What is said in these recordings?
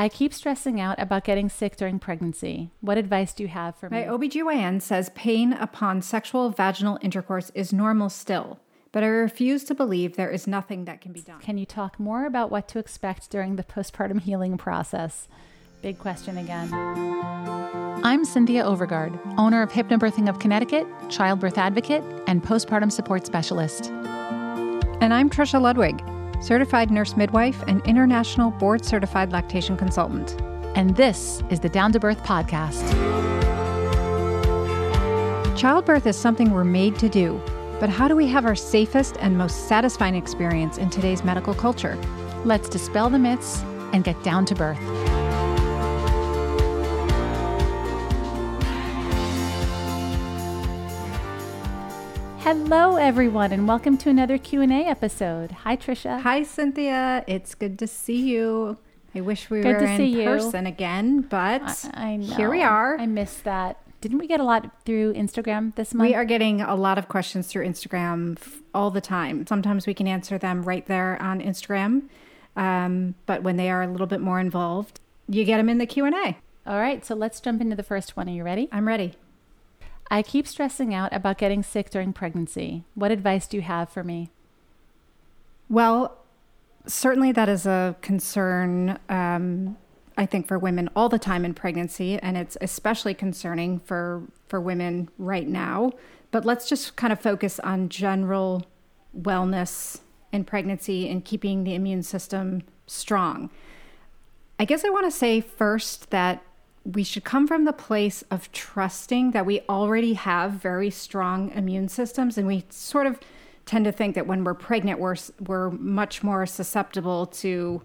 I keep stressing out about getting sick during pregnancy. What advice do you have for me? My me? OBGYN says pain upon sexual vaginal intercourse is normal still, but I refuse to believe there is nothing that can be done. Can you talk more about what to expect during the postpartum healing process? Big question again. I'm Cynthia Overgard, owner of Hypnobirthing of Connecticut, childbirth advocate, and postpartum support specialist. And I'm Trisha Ludwig, certified nurse midwife and international board certified lactation consultant. And this is the Down to Birth podcast. Childbirth is something we're made to do, but how do we have our safest and most satisfying experience in today's medical culture? Let's dispel the myths and get down to birth. Hello everyone and welcome to another Q&A episode. Hi Trisha. Hi, Cynthia. It's good to see you. I wish we Good were in you. person again, but I know. here we are. I missed that. Didn't we get a lot through Instagram this month? we are getting a lot of questions through Instagram f- all the time. Sometimes we can answer them right there on Instagram, um, but when they are a little bit more involved, you get them in the Q and A. All right, so let's jump into the first one. Are you ready? I'm ready. I keep stressing out about getting sick during pregnancy. What advice do you have for me? Well, certainly that is a concern, um, I think, for women all the time in pregnancy, and it's especially concerning for, for women right now. But let's just kind of focus on general wellness in pregnancy and keeping the immune system strong. I guess I want to say first that we should come from the place of trusting that we already have very strong immune systems. And we sort of tend to think that when we're pregnant we're we're much more susceptible to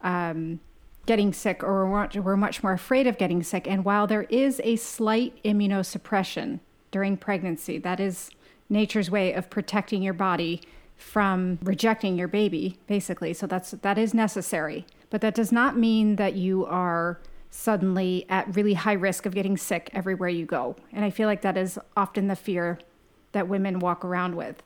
um, getting sick or we're we're much more afraid of getting sick. And while there is a slight immunosuppression during pregnancy that is nature's way of protecting your body from rejecting your baby basically. So that's that is necessary. But that does not mean that you are suddenly at really high risk of getting sick everywhere you go. And i feel like that is often the fear that women walk around with.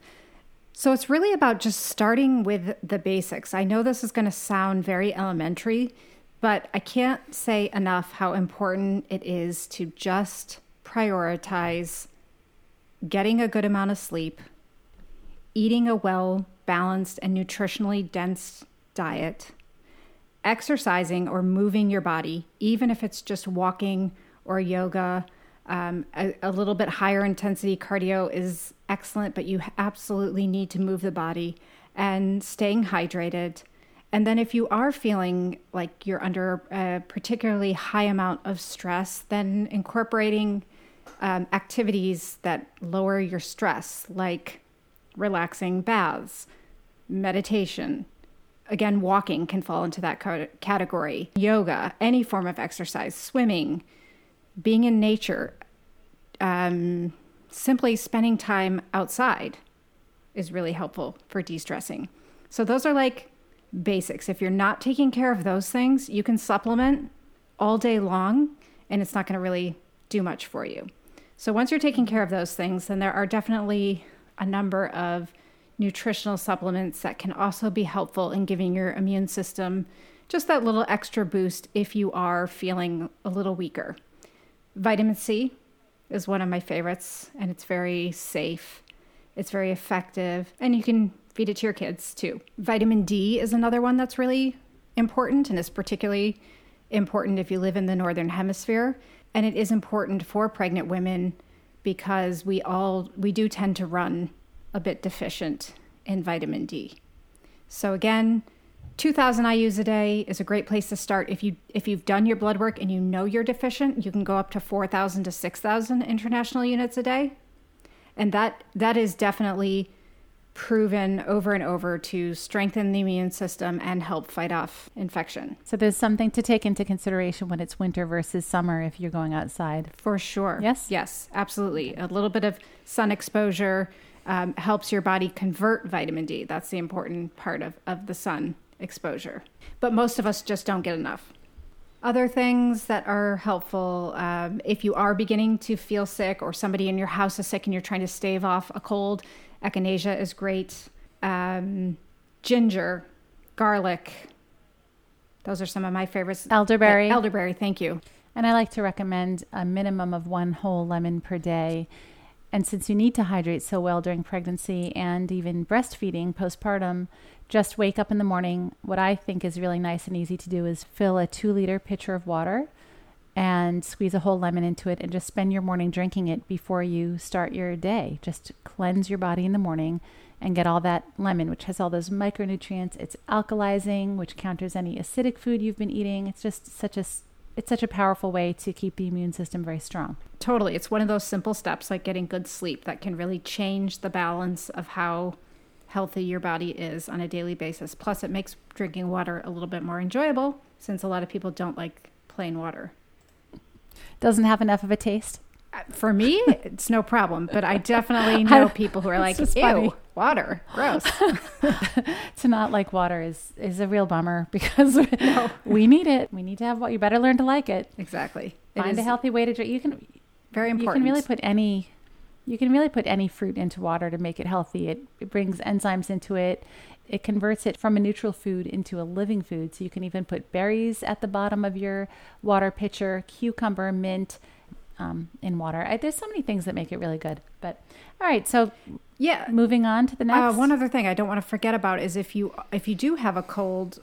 So it's really about just starting with the basics. I know this is going to sound very elementary but i can't say enough how important it is to just prioritize getting a good amount of sleep eating a well balanced and nutritionally dense diet, exercising or moving your body, even if it's just walking or yoga. Um, a, a little bit higher intensity cardio is excellent, but you absolutely need to move the body and staying hydrated. And then, if you are feeling like you're under a particularly high amount of stress, then incorporating um, activities that lower your stress, like relaxing baths, meditation. Again, walking can fall into that category. Yoga, any form of exercise, swimming, being in nature, um, simply spending time outside is really helpful for de stressing. So, those are like basics. If you're not taking care of those things, you can supplement all day long and it's not going to really do much for you. So, once you're taking care of those things, then there are definitely a number of nutritional supplements that can also be helpful in giving your immune system just that little extra boost if you are feeling a little weaker. Vitamin C is one of my favorites, and it's very safe, it's very effective, and you can feed it to your kids too. Vitamin D is another one that's really important and is particularly important if you live in the northern hemisphere and it is important for pregnant women because we all we do tend to run a bit deficient in vitamin D. So again, 2000 IUs a day is a great place to start if you if you've done your blood work and you know you're deficient, you can go up to 4000 to 6000 international units a day. And that that is definitely proven over and over to strengthen the immune system and help fight off infection. So there's something to take into consideration when it's winter versus summer if you're going outside. For sure. Yes? Yes, absolutely. A little bit of sun exposure um, helps your body convert vitamin D. That's the important part of, of the sun exposure. But most of us just don't get enough. Other things that are helpful um, if you are beginning to feel sick or somebody in your house is sick and you're trying to stave off a cold, echinacea is great. Um, ginger, garlic, Those are some of my favorites. Elderberry. Uh, elderberry, thank you. And I like to recommend a minimum of one whole lemon per day. And since you need to hydrate so well during pregnancy and even breastfeeding postpartum, just wake up in the morning. What I think is really nice and easy to do is fill a two liter pitcher of water and squeeze a whole lemon into it and just spend your morning drinking it before you start your day. Just cleanse your body in the morning and get all that lemon, which has all those micronutrients. It's alkalizing, which counters any acidic food you've been eating. It's just such a it's such a powerful way to keep the immune system very strong. Totally. It's one of those simple steps like getting good sleep that can really change the balance of how healthy your body is on a daily basis. Plus, it makes drinking water a little bit more enjoyable since a lot of people don't like plain water. Doesn't have enough of a taste? Uh, for me, it's no problem, but I definitely know people who are like, "Ew, funny. water, gross." to not like water is is a real bummer because no. we need it. We need to have what you better learn to like it. Exactly. Find a healthy way to drink. You can very important. You can really put any you can really put any fruit into water to make it healthy. It, it brings enzymes into it. It converts it from a neutral food into a living food. So you can even put berries at the bottom of your water pitcher, cucumber, mint, um, in water. I, there's so many things that make it really good. But all right, so yeah, moving on to the uh, next. Uh, one other thing I don't want to forget about is if you if you do have a cold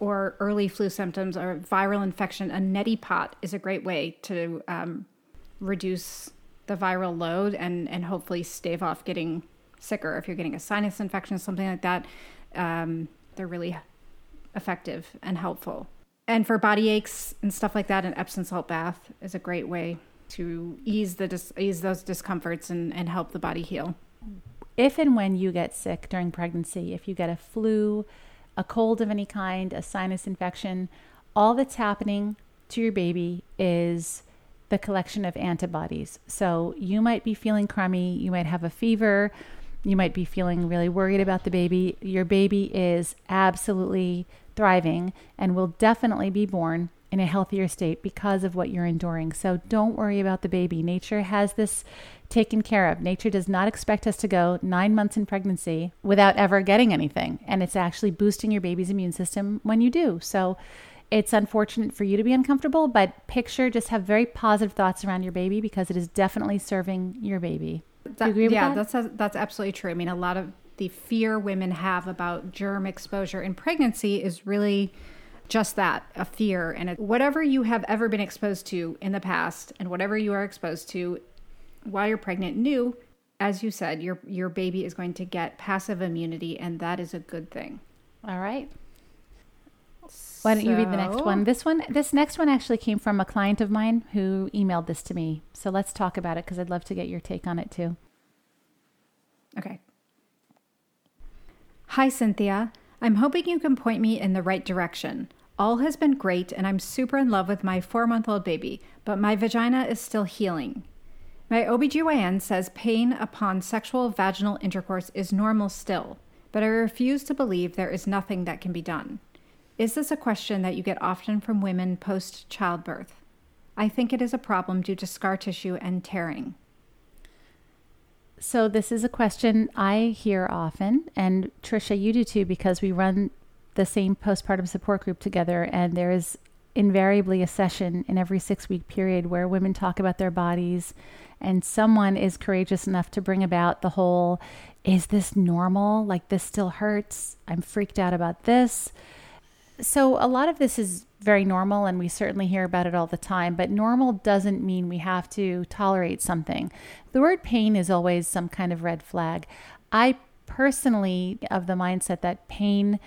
or early flu symptoms or viral infection, a neti pot is a great way to um, reduce the viral load and and hopefully stave off getting sicker. If you're getting a sinus infection, something like that, um, they're really effective and helpful. And for body aches and stuff like that, an Epsom salt bath is a great way to ease the dis- ease those discomforts and, and help the body heal. If and when you get sick during pregnancy, if you get a flu, a cold of any kind, a sinus infection, all that's happening to your baby is the collection of antibodies. So you might be feeling crummy, you might have a fever, you might be feeling really worried about the baby. Your baby is absolutely thriving and will definitely be born in a healthier state because of what you're enduring. So don't worry about the baby. Nature has this taken care of. Nature does not expect us to go nine months in pregnancy without ever getting anything. And it's actually boosting your baby's immune system when you do. So it's unfortunate for you to be uncomfortable, but picture just have very positive thoughts around your baby because it is definitely serving your baby. That, yeah, that? that's that's absolutely true. I mean, a lot of the fear women have about germ exposure in pregnancy is really just that a fear and it, whatever you have ever been exposed to in the past and whatever you are exposed to while you're pregnant new as you said your your baby is going to get passive immunity and that is a good thing all right why don't you read the next one? This one this next one actually came from a client of mine who emailed this to me. So let's talk about it because i'd love to get your take on it too. Okay. Hi cynthia. I'm hoping you can point me in the right direction. All has been great, and I'm super in love with my four month old baby, but my vagina is still healing. My OBGYN says pain upon sexual vaginal intercourse is normal still, but I refuse to believe there is nothing that can be done. Is this a question that you get often from women post childbirth? I think it is a problem due to scar tissue and tearing. So, this is a question I hear often, and Trisha, you do too, because we run the same postpartum support group together, and there is invariably a session in every six week period where women talk about their bodies, and someone is courageous enough to bring about the whole is this normal? Like, this still hurts. I'm freaked out about this. So, a lot of this is very normal, and we certainly hear about it all the time, but normal doesn't mean we have to tolerate something. The word pain is always some kind of red flag. I personally of the mindset that pain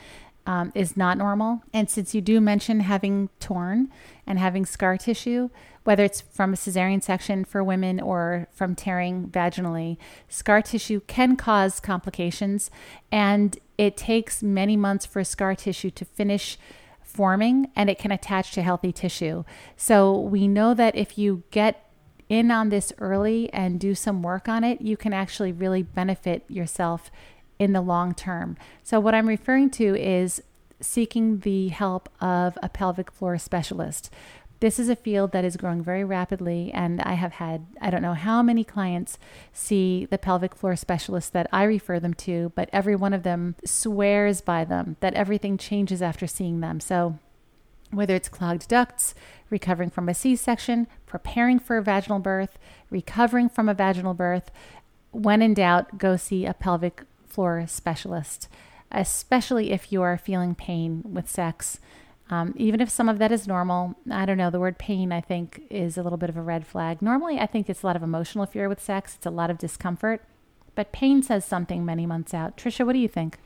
um, is not normal. And since you do mention having torn and having scar tissue, whether it's from a cesarean section for women or from tearing vaginally, scar tissue can cause complications. And it takes many months for scar tissue to finish forming and it can attach to healthy tissue. So we know that if you get in on this early and do some work on it, you can actually really benefit yourself in the long term. So, what I'm referring to is seeking the help of a pelvic floor specialist. This is a field that is growing very rapidly, and I have had, I don't know how many clients see the pelvic floor specialist that I refer them to, but every one of them swears by them that everything changes after seeing them. So, whether it's clogged ducts, recovering from a C section, preparing for a vaginal birth, recovering from a vaginal birth. When in doubt, go see a pelvic floor specialist, especially if you are feeling pain with sex. Um, even if some of that is normal, I don't know, the word pain I think is a little bit of a red flag. Normally, I think it's a lot of emotional fear with sex, it's a lot of discomfort, but pain says something many months out. Trisha, what do you think?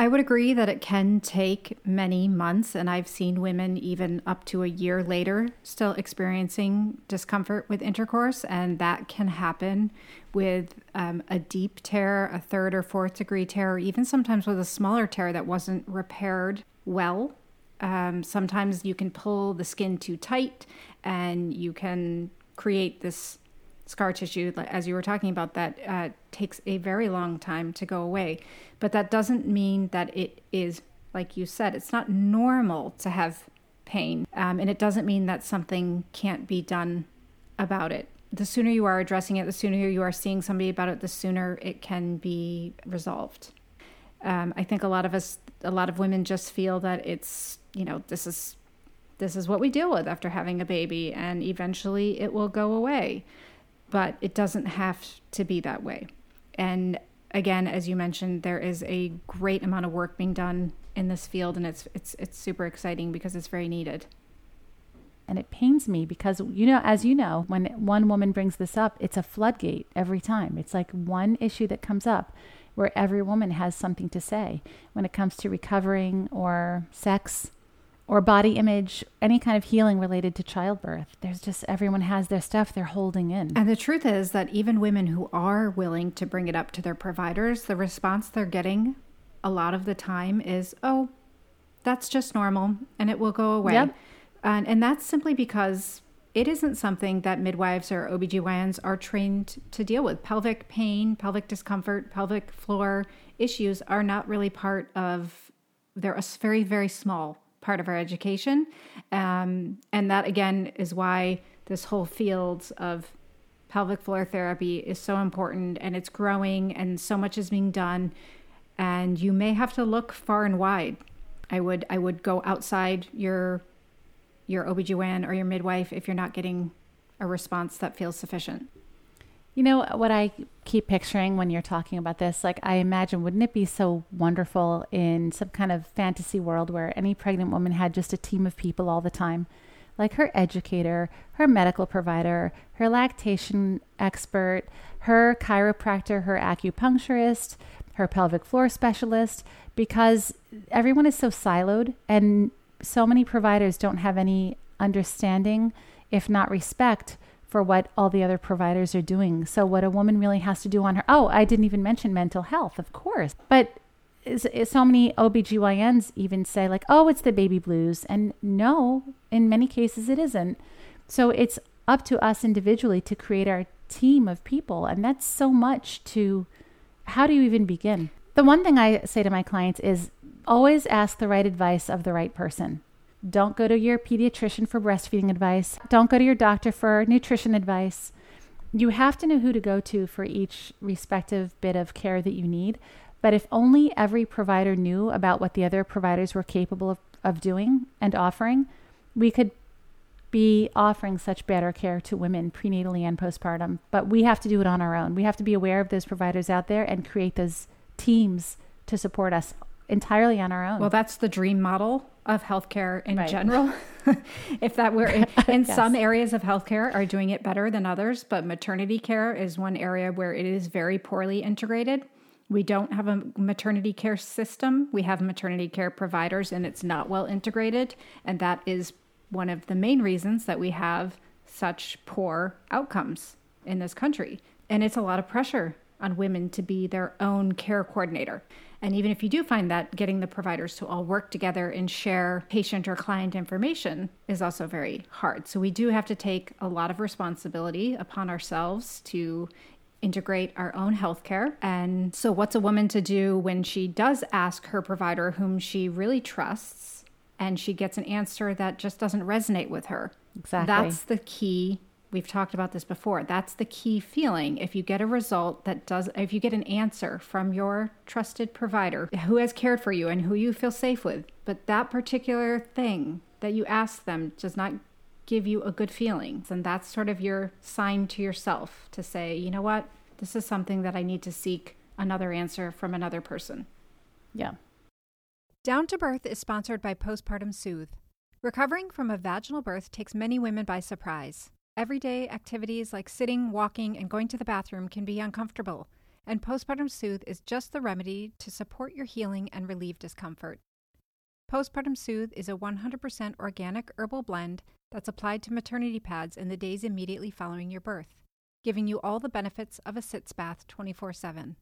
I would agree that it can take many months, and I've seen women even up to a year later still experiencing discomfort with intercourse, and that can happen with um, a deep tear, a third or fourth degree tear, or even sometimes with a smaller tear that wasn't repaired well. Um, sometimes you can pull the skin too tight, and you can create this scar tissue, as you were talking about, that uh, takes a very long time to go away. But that doesn't mean that it is, like you said, it's not normal to have pain. Um, and it doesn't mean that something can't be done about it. The sooner you are addressing it, the sooner you are seeing somebody about it, the sooner it can be resolved. Um, I think a lot of us, a lot of women just feel that it's, you know, this is this is what we deal with after having a baby and eventually it will go away but it doesn't have to be that way. And again, as you mentioned, there is a great amount of work being done in this field, and it's it's it's super exciting because it's very needed. And it pains me because you know, as you know, when one woman brings this up, it's a floodgate every time. It's like one issue that comes up where every woman has something to say when it comes to recovering or sex or body image, any kind of healing related to childbirth. There's just everyone has their stuff they're holding in. And the truth is that even women who are willing to bring it up to their providers, the response they're getting a lot of the time is, oh, that's just normal and it will go away. Yep. And, and that's simply because it isn't something that midwives or OBGYNs are trained to deal with. Pelvic pain, pelvic discomfort, pelvic floor issues are not really part of, they're a very, very small part of our education. Um, and that, again, is why this whole field of pelvic floor therapy is so important and it's growing and so much is being done. And you may have to look far and wide. I would I would go outside your your OBGYN or your midwife if you're not getting a response that feels sufficient. You know what I keep picturing when you're talking about this? Like, I imagine, wouldn't it be so wonderful in some kind of fantasy world where any pregnant woman had just a team of people all the time? Like her educator, her medical provider, her lactation expert, her chiropractor, her acupuncturist, her pelvic floor specialist, because everyone is so siloed and so many providers don't have any understanding, if not respect, for what all the other providers are doing. So, what a woman really has to do on her. Oh, I didn't even mention mental health, of course. But is, is so many OBGYNs even say, like, oh, it's the baby blues. And no, in many cases, it isn't. So, it's up to us individually to create our team of people. And that's so much to how do you even begin? The one thing I say to my clients is always ask the right advice of the right person. Don't go to your pediatrician for breastfeeding advice. Don't go to your doctor for nutrition advice. You have to know who to go to for each respective bit of care that you need. But if only every provider knew about what the other providers were capable of, of doing and offering, we could be offering such better care to women prenatally and postpartum. But we have to do it on our own. We have to be aware of those providers out there and create those teams to support us entirely on our own. Well, that's the dream model of healthcare in right. general. if that were in, in yes. some areas of healthcare are doing it better than others, but maternity care is one area where it is very poorly integrated. We don't have a maternity care system. We have maternity care providers and it's not well integrated, and that is one of the main reasons that we have such poor outcomes in this country. And it's a lot of pressure on women to be their own care coordinator. And even if you do find that, getting the providers to all work together and share patient or client information is also very hard. So we do have to take a lot of responsibility upon ourselves to integrate our own healthcare. And so, what's a woman to do when she does ask her provider, whom she really trusts, and she gets an answer that just doesn't resonate with her? Exactly. That's the key we've talked about this before. That's the key feeling. If you get a result that does, if you get an answer from your trusted provider who has cared for you and who you feel safe with, but that particular thing that you ask them does not give you a good feeling. And that's sort of your sign to yourself to say, you know what, this is something that I need to seek another answer from another person. Yeah. Down to Birth is sponsored by Postpartum Soothe. Recovering from a vaginal birth takes many women by surprise. Everyday activities like sitting, walking, and going to the bathroom can be uncomfortable, and Postpartum Soothe is just the remedy to support your healing and relieve discomfort. Postpartum Soothe is a 100% organic herbal blend that's applied to maternity pads in the days immediately following your birth, giving you all the benefits of a sitz bath 24 7.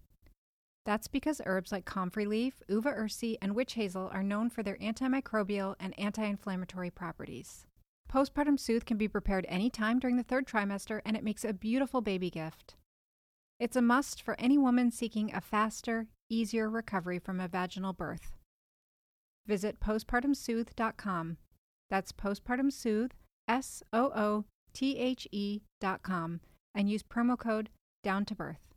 That's because herbs like comfrey leaf, uva ursi, and witch hazel are known for their antimicrobial and anti inflammatory properties. Postpartum Soothe can be prepared anytime during the third trimester, and it makes a beautiful baby gift. It's a must for any woman seeking a faster, easier recovery from a vaginal birth visit postpartumsoothe.com. That's postpartumsoothe, S O O T H E.com, and use promo code down to birth.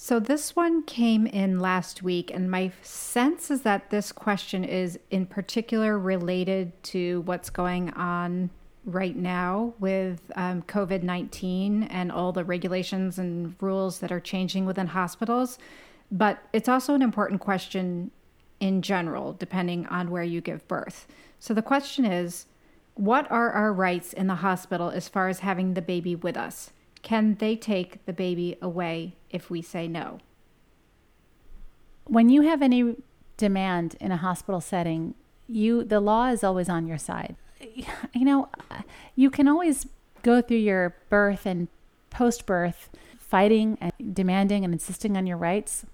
So this one came in last week, and my sense is that this question is in particular related to what's going on right now with um, COVID 19 and all the regulations and rules that are changing within hospitals. But it's also an important question in general, depending on where you give birth. So the question is what are our rights in the hospital as far as having the baby with us? Can they take the baby away if we say no? When you have any demand in a hospital setting, you the law is always on your side. You know, you can always go through your birth and post birth fighting and demanding and insisting on your rights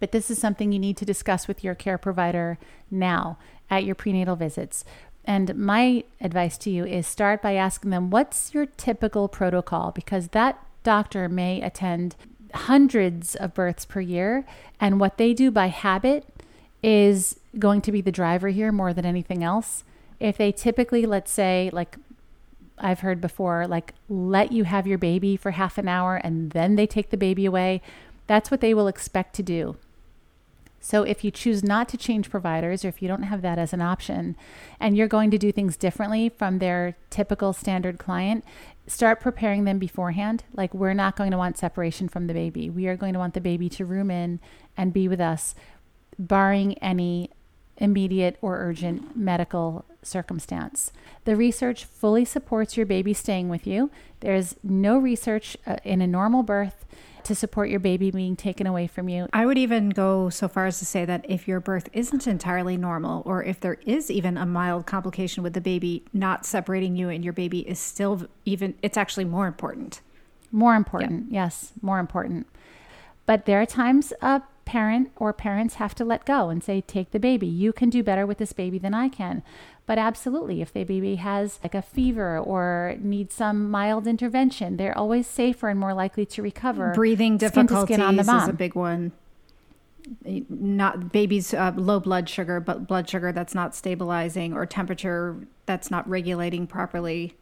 but this is something you need to discuss with your care provider now at your prenatal visits. And my advice to you is start by asking them, what's your typical protocol? Because that doctor may attend hundreds of births per year. And what they do by habit is going to be the driver here more than anything else. If they typically, let's say, like I've heard before, like let you have your baby for half an hour and then they take the baby away, that's what they will expect to do. So if you choose not to change providers or if you don't have that as an option and you're going to do things differently from their typical standard client, start preparing them beforehand. Like we're not going to want separation from the baby. We are going to want the baby to room in and be with us barring any immediate or urgent medical circumstance. The research fully supports your baby staying with you. There's no research uh, in a normal birth to support your baby being taken away from you. I would even go so far as to say that if your birth isn't entirely normal, or if there is even a mild complication with the baby, not separating you and your baby is still even, it's actually more important. More important, yeah. yes, more important. But there are times a parent or parents have to let go and say, take the baby. You can do better with this baby than I can. But absolutely, if the baby has like a fever or needs some mild intervention, they're always safer and more likely to recover. Breathing difficulties skin on the mom. is a big one. Not babies uh, low blood sugar, but blood sugar that's not stabilizing or temperature that's not regulating properly.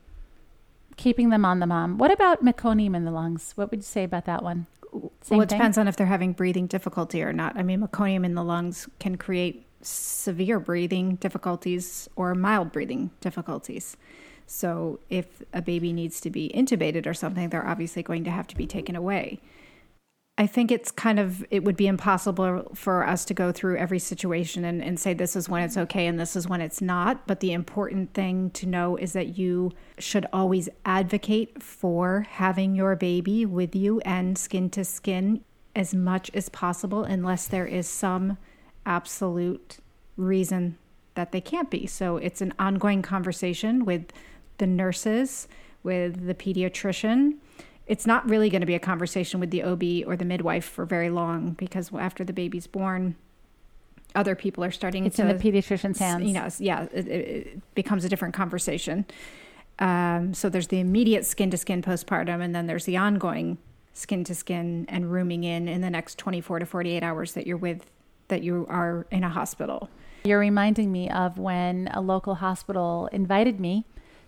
Keeping them on the mom. What about meconium in the lungs? What would you say about that one? Same well, it thing? depends on if they're having breathing difficulty or not. I mean, meconium in the lungs can create severe breathing difficulties or mild breathing difficulties. So, if a baby needs to be intubated or something, they're obviously going to have to be taken away. I think it's kind of, it would be impossible for us to go through every situation and, and say this is when it's okay and this is when it's not. But the important thing to know is that you should always advocate for having your baby with you and skin to skin as much as possible, unless there is some absolute reason that they can't be. So it's an ongoing conversation with the nurses, with the pediatrician. It's not really going to be a conversation with the OB or the midwife for very long because after the baby's born, other people are starting it's to. in the pediatrician's hands. You know, yeah, it, it becomes a different conversation. Um, so there's the immediate skin to skin postpartum, and then there's the ongoing skin to skin and rooming in in the next 24 to 48 hours that you're with that you are in a hospital. You're reminding me of when a local hospital invited me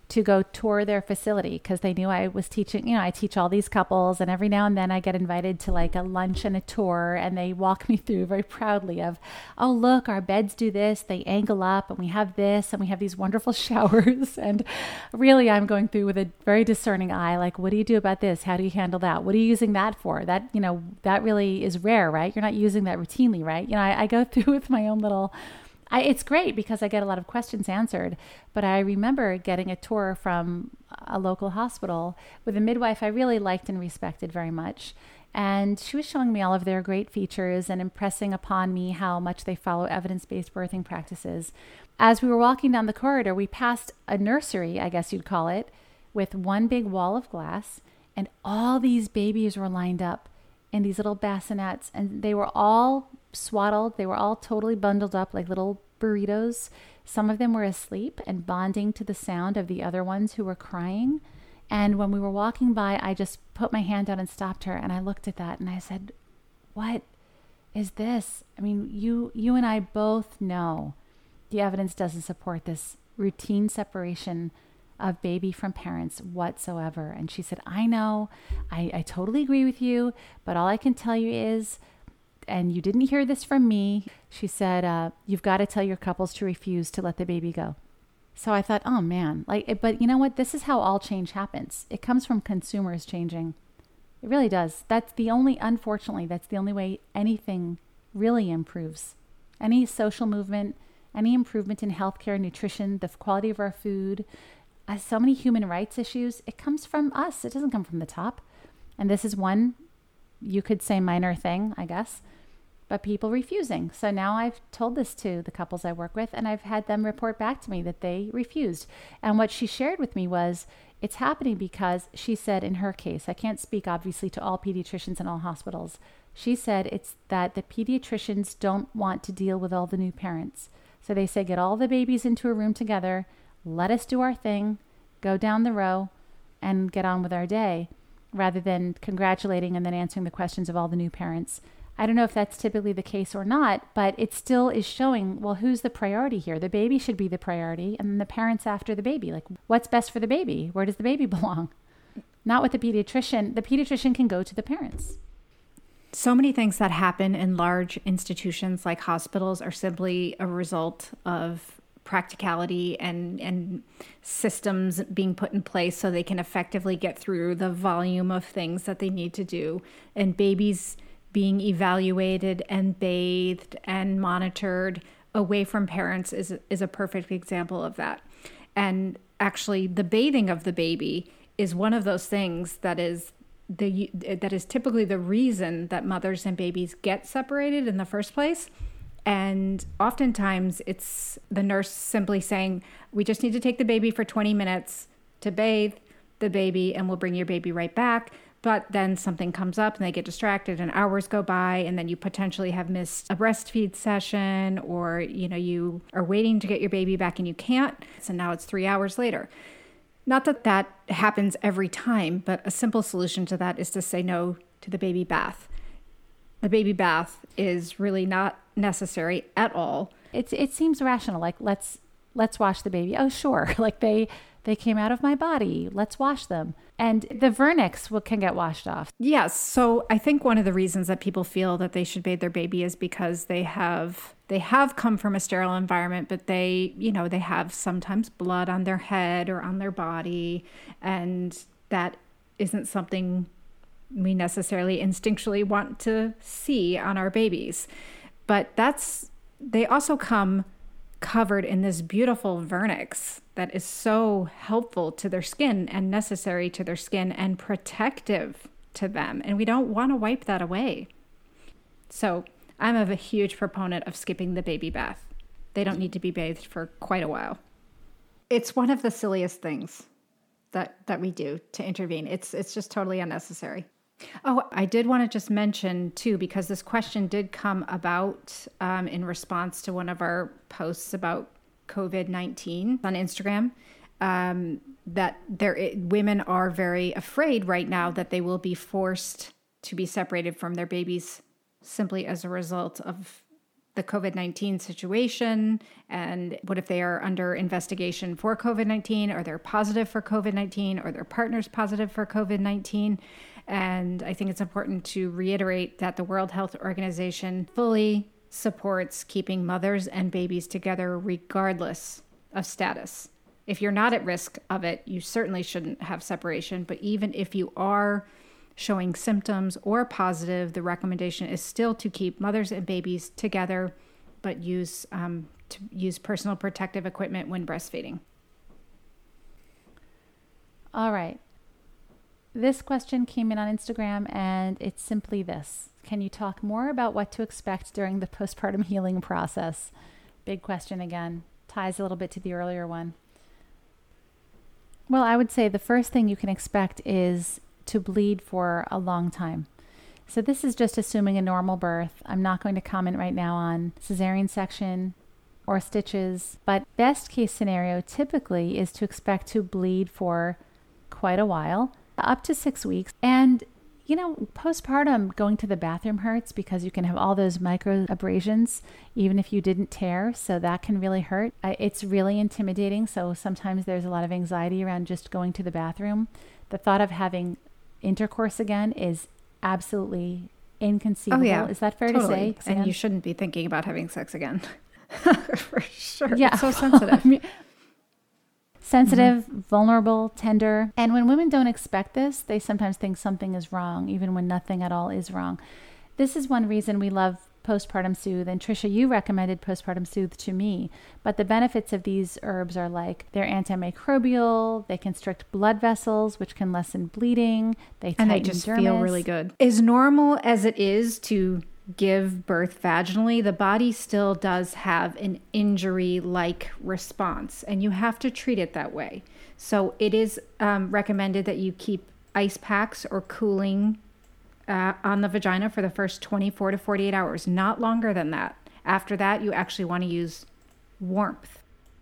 to go tour their facility because they knew I was teaching, you know, I teach all these couples and every now and then I get invited to like a lunch and a tour and they walk me through very proudly of, oh, look, our beds do this, they angle up and we have this and we have these wonderful showers. and really, I'm going through with a very discerning eye like, what do you do about this? How do you handle that? What are you using that for? That, you know, that really is rare, right? You're not using that routinely, right? You know, I, I go through with my own little I, it's great because I get a lot of questions answered. But I remember getting a tour from a local hospital with a midwife I really liked and respected very much. And she was showing me all of their great features and impressing upon me how much they follow evidence based birthing practices. As we were walking down the corridor, we passed a nursery, I guess you'd call it, with one big wall of glass, and all these babies were lined up in these little bassinets, and they were all swaddled. They were all totally bundled up like little burritos. Some of them were asleep and bonding to the sound of the other ones who were crying. And when we were walking by, I just put my hand out and stopped her and I looked at that and I said, "What is this? I mean, you you and I both know the evidence doesn't support this routine separation of baby from parents whatsoever." And she said, "I know. I, I totally agree with you, but all I can tell you is and you didn't hear this from me. She said, uh, You've got to tell your couples to refuse to let the baby go. So I thought, oh man, like, but you know what? This is how all change happens. It comes from consumers changing. It really does. That's the only, unfortunately, that's the only way anything really improves. Any social movement, any improvement in healthcare, nutrition, the quality of our food, uh, so many human rights issues, it comes from us. It doesn't come from the top. And this is one, you could say, minor thing, I guess but people refusing. So now I've told this to the couples I work with, and I've had them report back to me that they refused. And what she shared with me was it's happening because she said, in her case, I can't speak obviously to all pediatricians in all hospitals. She said it's that the pediatricians don't want to deal with all the new parents. So they say, get all the babies into a room together, let us do our thing, go down the row, and get on with our day, rather than congratulating and then answering the questions of all the new parents. I don't know if that's typically the case or not, but it still is showing well, who's the priority here? The baby should be the priority, and then the parents after the baby. Like, what's best for the baby? Where does the baby belong? Not with the pediatrician. The pediatrician can go to the parents. So many things that happen in large institutions like hospitals are simply a result of practicality and and systems being put in place so they can effectively get through the volume of things that they need to do and babies being evaluated and bathed and monitored away from parents is is a perfect example of that. And actually the bathing of the baby is one of those things that is the that is typically the reason that mothers and babies get separated in the first place. And oftentimes it's the nurse simply saying, We just need to take the baby for 20 minutes to bathe the baby, and we'll bring your baby right back but then something comes up and they get distracted and hours go by and then you potentially have missed a breastfeed session or you know you are waiting to get your baby back and you can't. So now it's 3 hours later. Not that that happens every time but a simple solution to that is to say no to the baby bath. The baby bath is really not necessary at all. It's it seems rational like let's let's wash the baby. Oh sure. Like they they came out of my body let's wash them and the vernix will, can get washed off. Yes. So I think one of the reasons that people feel that they should bathe their baby is because they have they have come from a sterile environment, but they, you know, they have sometimes blood on their head or on their body, and that isn't something we necessarily instinctually want to see on our babies. But that's they also come covered in this beautiful vernix that is so helpful to their skin and necessary to their skin and protective to them. And we don't want to wipe that away. So I'm a huge proponent of skipping the baby bath. They don't need to be bathed for quite a while. It's one of the silliest things that that we do to intervene. It's it's just totally unnecessary. Oh, I did want to just mention too, because this question did come about um, in response to one of our posts about COVID 19 on Instagram. Um, that there, women are very afraid right now that they will be forced to be separated from their babies simply as a result of the COVID 19 situation and what if they are under investigation for COVID 19 or they're positive for COVID 19 or their partner's positive for COVID 19. And I think it's important to reiterate that the World Health Organization fully supports keeping mothers and babies together regardless of status. If you're not at risk of it, you certainly shouldn't have separation. But even if you are showing symptoms or positive, the recommendation is still to keep mothers and babies together, but use um, to use personal protective equipment when breastfeeding. All right. This question came in on Instagram, and it's simply this Can you talk more about what to expect during the postpartum healing process? Big question again. Ties a little bit to the earlier one. Well, I would say the first thing you can expect is to bleed for a long time. So, this is just assuming a normal birth. I'm not going to comment right now on cesarean section or stitches, but best case scenario typically is to expect to bleed for quite a while, up to six weeks. And you know, postpartum, going to the bathroom hurts because you can have all those micro abrasions, even if you didn't tear. So that can really hurt. It's really intimidating. So sometimes there's a lot of anxiety around just going to the bathroom. The thought of having intercourse again is absolutely inconceivable. Oh, yeah. Is that fair totally. to say? And you shouldn't be thinking about having sex again. For sure. Yeah. It's so sensitive. sensitive, mm-hmm. vulnerable, tender. And when women don't expect this, they sometimes think something is wrong, even when nothing at all is wrong. This is one reason we love postpartum soothe. And Trisha, you recommended postpartum soothe to me. But the benefits of these herbs are like they're antimicrobial, they constrict blood vessels, which can lessen bleeding. They and they just dermis. feel really good. As normal as it is to give birth vaginally, the body still does have an injury like response, and you have to treat it that way. So it is um, recommended that you keep ice packs or cooling uh, on the vagina for the first 24 to 48 hours, not longer than that. After that, you actually want to use warmth.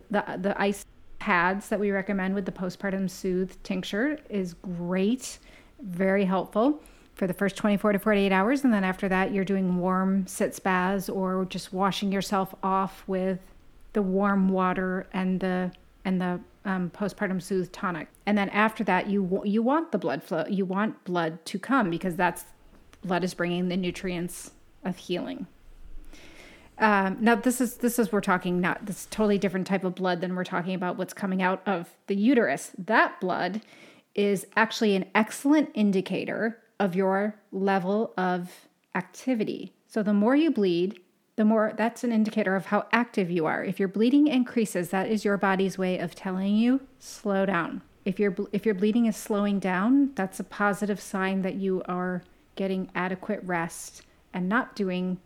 The, the ice pads that we recommend with the postpartum soothe tincture is great, very helpful for the first 24 to 48 hours. And then after that, you're doing warm sitz baths or just washing yourself off with the warm water and the and the um, postpartum soothe tonic. And then after that, you you want the blood flow. You want blood to come because that's blood is bringing the nutrients of healing. Um, now this is this is we're talking not this totally different type of blood than we're talking about what's coming out of the uterus. That blood is actually an excellent indicator of your level of activity. So the more you bleed, the more that's an indicator of how active you are. If your bleeding increases, that is your body's way of telling you slow down. If your if your bleeding is slowing down, that's a positive sign that you are getting adequate rest and not doing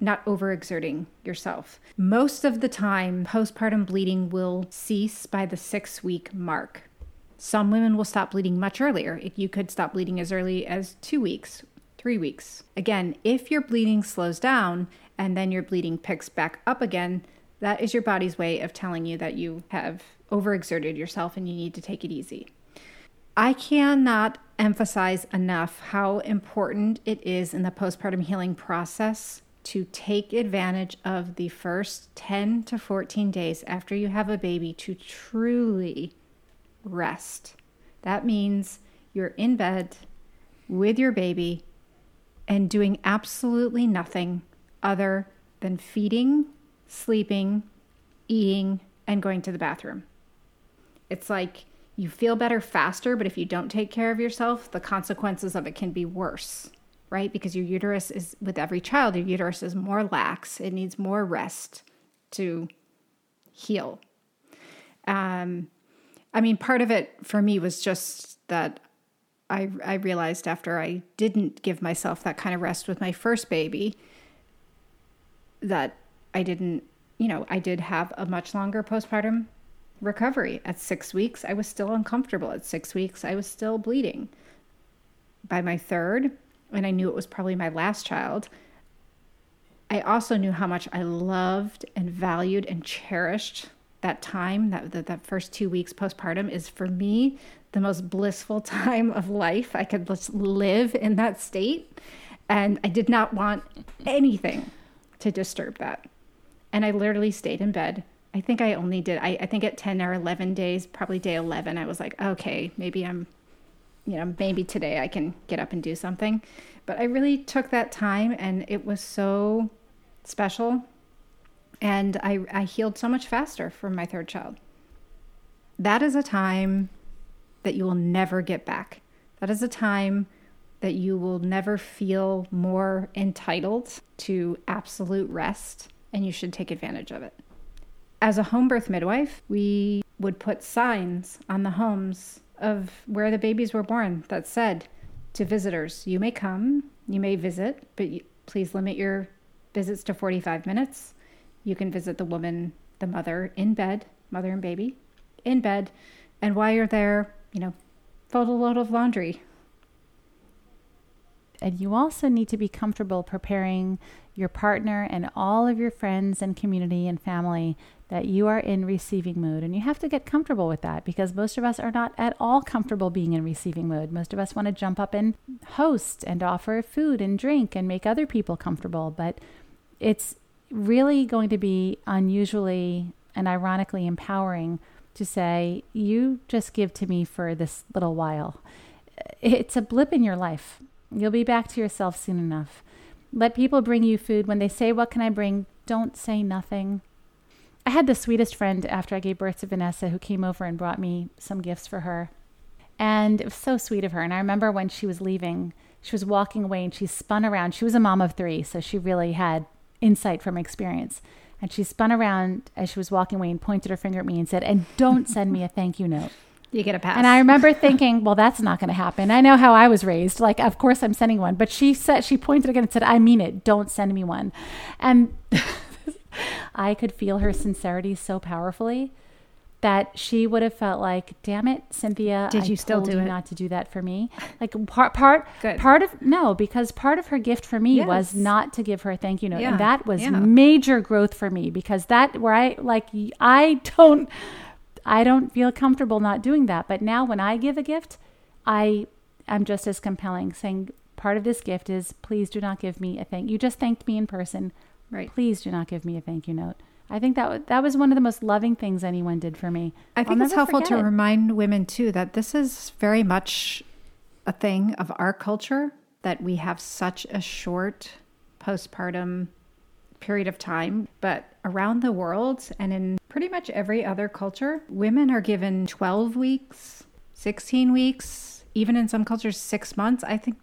not overexerting yourself. Most of the time, postpartum bleeding will cease by the 6 week mark. Some women will stop bleeding much earlier. You could stop bleeding as early as two weeks, three weeks. Again, if your bleeding slows down and then your bleeding picks back up again, that is your body's way of telling you that you have overexerted yourself and you need to take it easy. I cannot emphasize enough how important it is in the postpartum healing process to take advantage of the first 10 to 14 days after you have a baby to truly rest. That means you're in bed with your baby and doing absolutely nothing other than feeding, sleeping, eating, and going to the bathroom. It's like you feel better faster, but if you don't take care of yourself, the consequences of it can be worse, right? Because your uterus is, with every child, your uterus is more lax. It needs more rest to heal. Um, I mean, part of it for me was just that I, I realized after I didn't give myself that kind of rest with my first baby that I didn't, you know, I did have a much longer postpartum recovery. At six weeks, I was still uncomfortable. At six weeks, I was still bleeding. By my third, and I knew it was probably my last child, I also knew how much I loved and valued and cherished that time, that, that, that first two weeks postpartum is for me the most blissful time of life. I could just live in that state. And I did not want anything to disturb that. And I literally stayed in bed. I think I only did, I, I think at 10 or 11 days, probably day 11, I was like, okay, maybe I'm, you know, maybe today I can get up and do something. But I really took that time and it was so special. And I, I healed so much faster from my third child. That is a time that you will never get back. That is a time that you will never feel more entitled to absolute rest, and you should take advantage of it. As a home birth midwife, we would put signs on the homes of where the babies were born that said to visitors, You may come, you may visit, but please limit your visits to 45 minutes. You can visit the woman, the mother in bed, mother and baby in bed. And while you're there, you know, fold a load of laundry, and you also need to be comfortable preparing your partner and all of your friends and community and family that you are in receiving mood. And you have to get comfortable with that because most of us are not at all comfortable being in receiving mood. Most of us want to jump up and host and offer food and drink and make other people comfortable. But it's really going to be unusually and ironically empowering to say, You just give to me for this little while. It's a blip in your life. You'll be back to yourself soon enough. Let people bring you food. When they say, What can I bring? Don't say nothing. I had the sweetest friend after I gave birth to Vanessa who came over and brought me some gifts for her. And it was so sweet of her. And I remember when she was leaving, she was walking away and she spun around. She was a mom of three, so she really had insight from experience. And she spun around as she was walking away and pointed her finger at me and said, And don't send me a thank you note. You get a pass. And I remember thinking, well, that's not going to happen. I know how I was raised. Like, of course I'm sending one. But she said, she pointed again and said, I mean it. Don't send me one. And I could feel her sincerity so powerfully that she would have felt like, damn it, Cynthia, did you I still do you it? not to do that for me? Like part part Good. part of no, because part of her gift for me was not to give her a thank you note. Yeah, And that was yeah. major growth for me because that where I like I don't I don't feel comfortable not doing that. But now when I give a gift, I am just as compelling saying part of this gift is please do not give me a thank you just thanked me in person. Right. Please do not give me a thank you note. I think that that was one of the most loving things anyone did for me. I think it's helpful to it. remind women too that this is very much a thing of our culture that we have such a short postpartum period of time. But around the world and in pretty much every other culture, women are given 12 weeks, 16 weeks, even in some cultures, six months. I think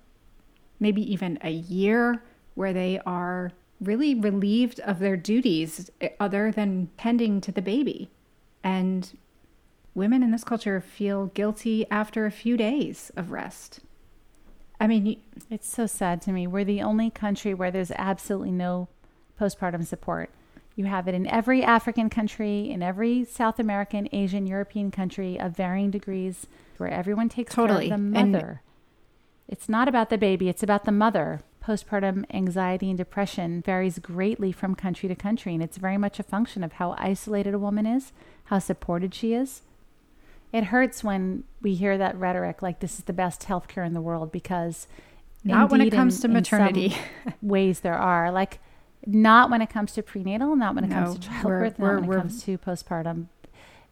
maybe even a year where they are really relieved of their duties eh, other than tending to the baby. And women in this culture feel guilty after a few days of rest. I mean, It's so sad to me. We're the only country where there's absolutely no postpartum support. You have it in every African country, in every South American, Asian, European country of varying degrees, where everyone takes Totally. care of the And- mother. it's not about the baby, it's about the mother. Postpartum anxiety and depression varies greatly from country to country, and it's very much a function of how isolated a woman is, how supported she is. It hurts when we hear that rhetoric like this is the best healthcare in the world because not when it comes in- to maternity. ways there are like not when it comes to prenatal, not when it comes to childbirth, not when it comes to postpartum.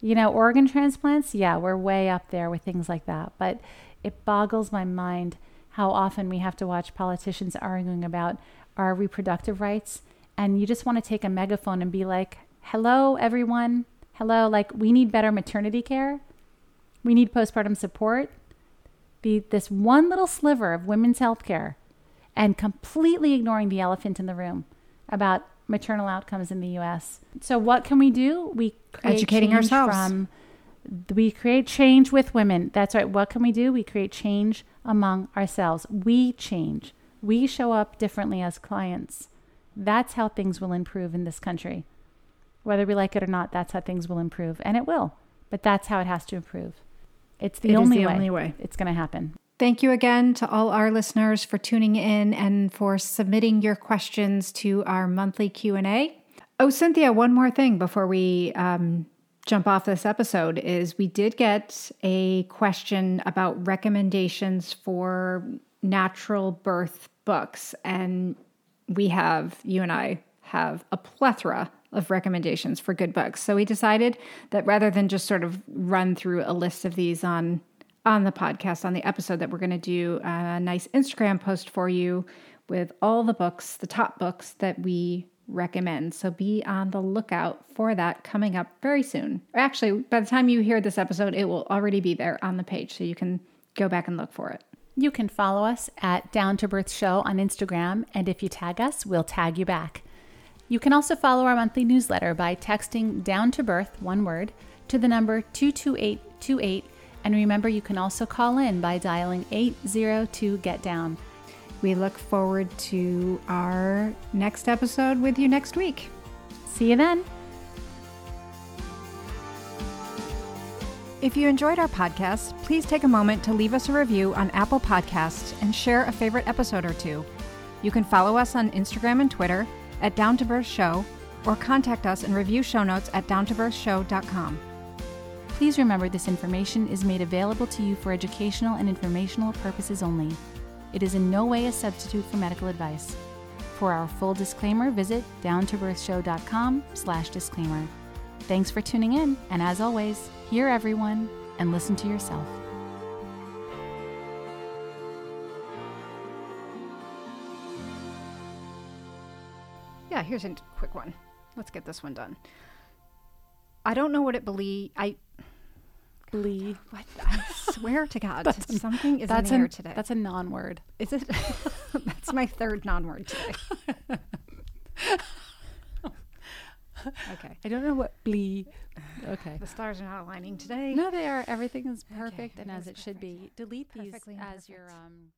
You know, organ transplants, yeah, we're way up there with things like that. But it boggles my mind how often we have to watch politicians arguing about our reproductive rights. And you just want to take a megaphone and be like, hello, everyone. Hello, like, we need better maternity care. We need postpartum support. The, this one little sliver of women's health care and completely ignoring the elephant in the room about maternal outcomes in the US. So what can we do? We Educating ourselves. from we create change with women. That's right. What can we do? We create change among ourselves. We change. We show up differently as clients. That's how things will improve in this country. Whether we like it or not, that's how things will improve. And it will. But that's how it has to improve. It's the, It only, the way only way. it's going to happen. Thank you again to all our listeners for tuning in and for submitting your questions to our monthly Q&A. Oh, Cynthia, one more thing before we um, jump off this episode is we did get a question about recommendations for natural birth books and we have you and I have a plethora of recommendations for good books. So we decided that rather than just sort of run through a list of these on on the podcast on the episode that we're going to do uh, a nice Instagram post for you with all the books, the top books that we recommend. So be on the lookout for that coming up very soon. Actually, by the time you hear this episode, it will already be there on the page so you can go back and look for it. You can follow us at Down to Birth Show on Instagram, and if you tag us, we'll tag you back. You can also follow our monthly newsletter by texting Down to Birth, one word, to the number 22828. And remember, you can also call in by dialing 802 Get Down. We look forward to our next episode with you next week. See you then. If you enjoyed our podcast, please take a moment to leave us a review on Apple Podcasts and share a favorite episode or two. You can follow us on Instagram and Twitter at Down to Birth Show or contact us and review show notes at downtobirthshow.com. Please remember this information is made available to you for educational and informational purposes only. It is in no way a substitute for medical advice. For our full disclaimer, visit downtobirthshow.com slash disclaimer. Thanks for tuning in, and as always, hear everyone and listen to yourself. Yeah, here's a quick one. Let's get this one done. I don't know what it believe. I Blee. what I swear to God, That's something is That's in the a, air today. That's a non-word. Is it? that's my third non-word today. okay. I don't know what blee. Okay. The stars are not aligning today. No, they are. Everything is perfect and as is it should be. Delete these Perfectly as your um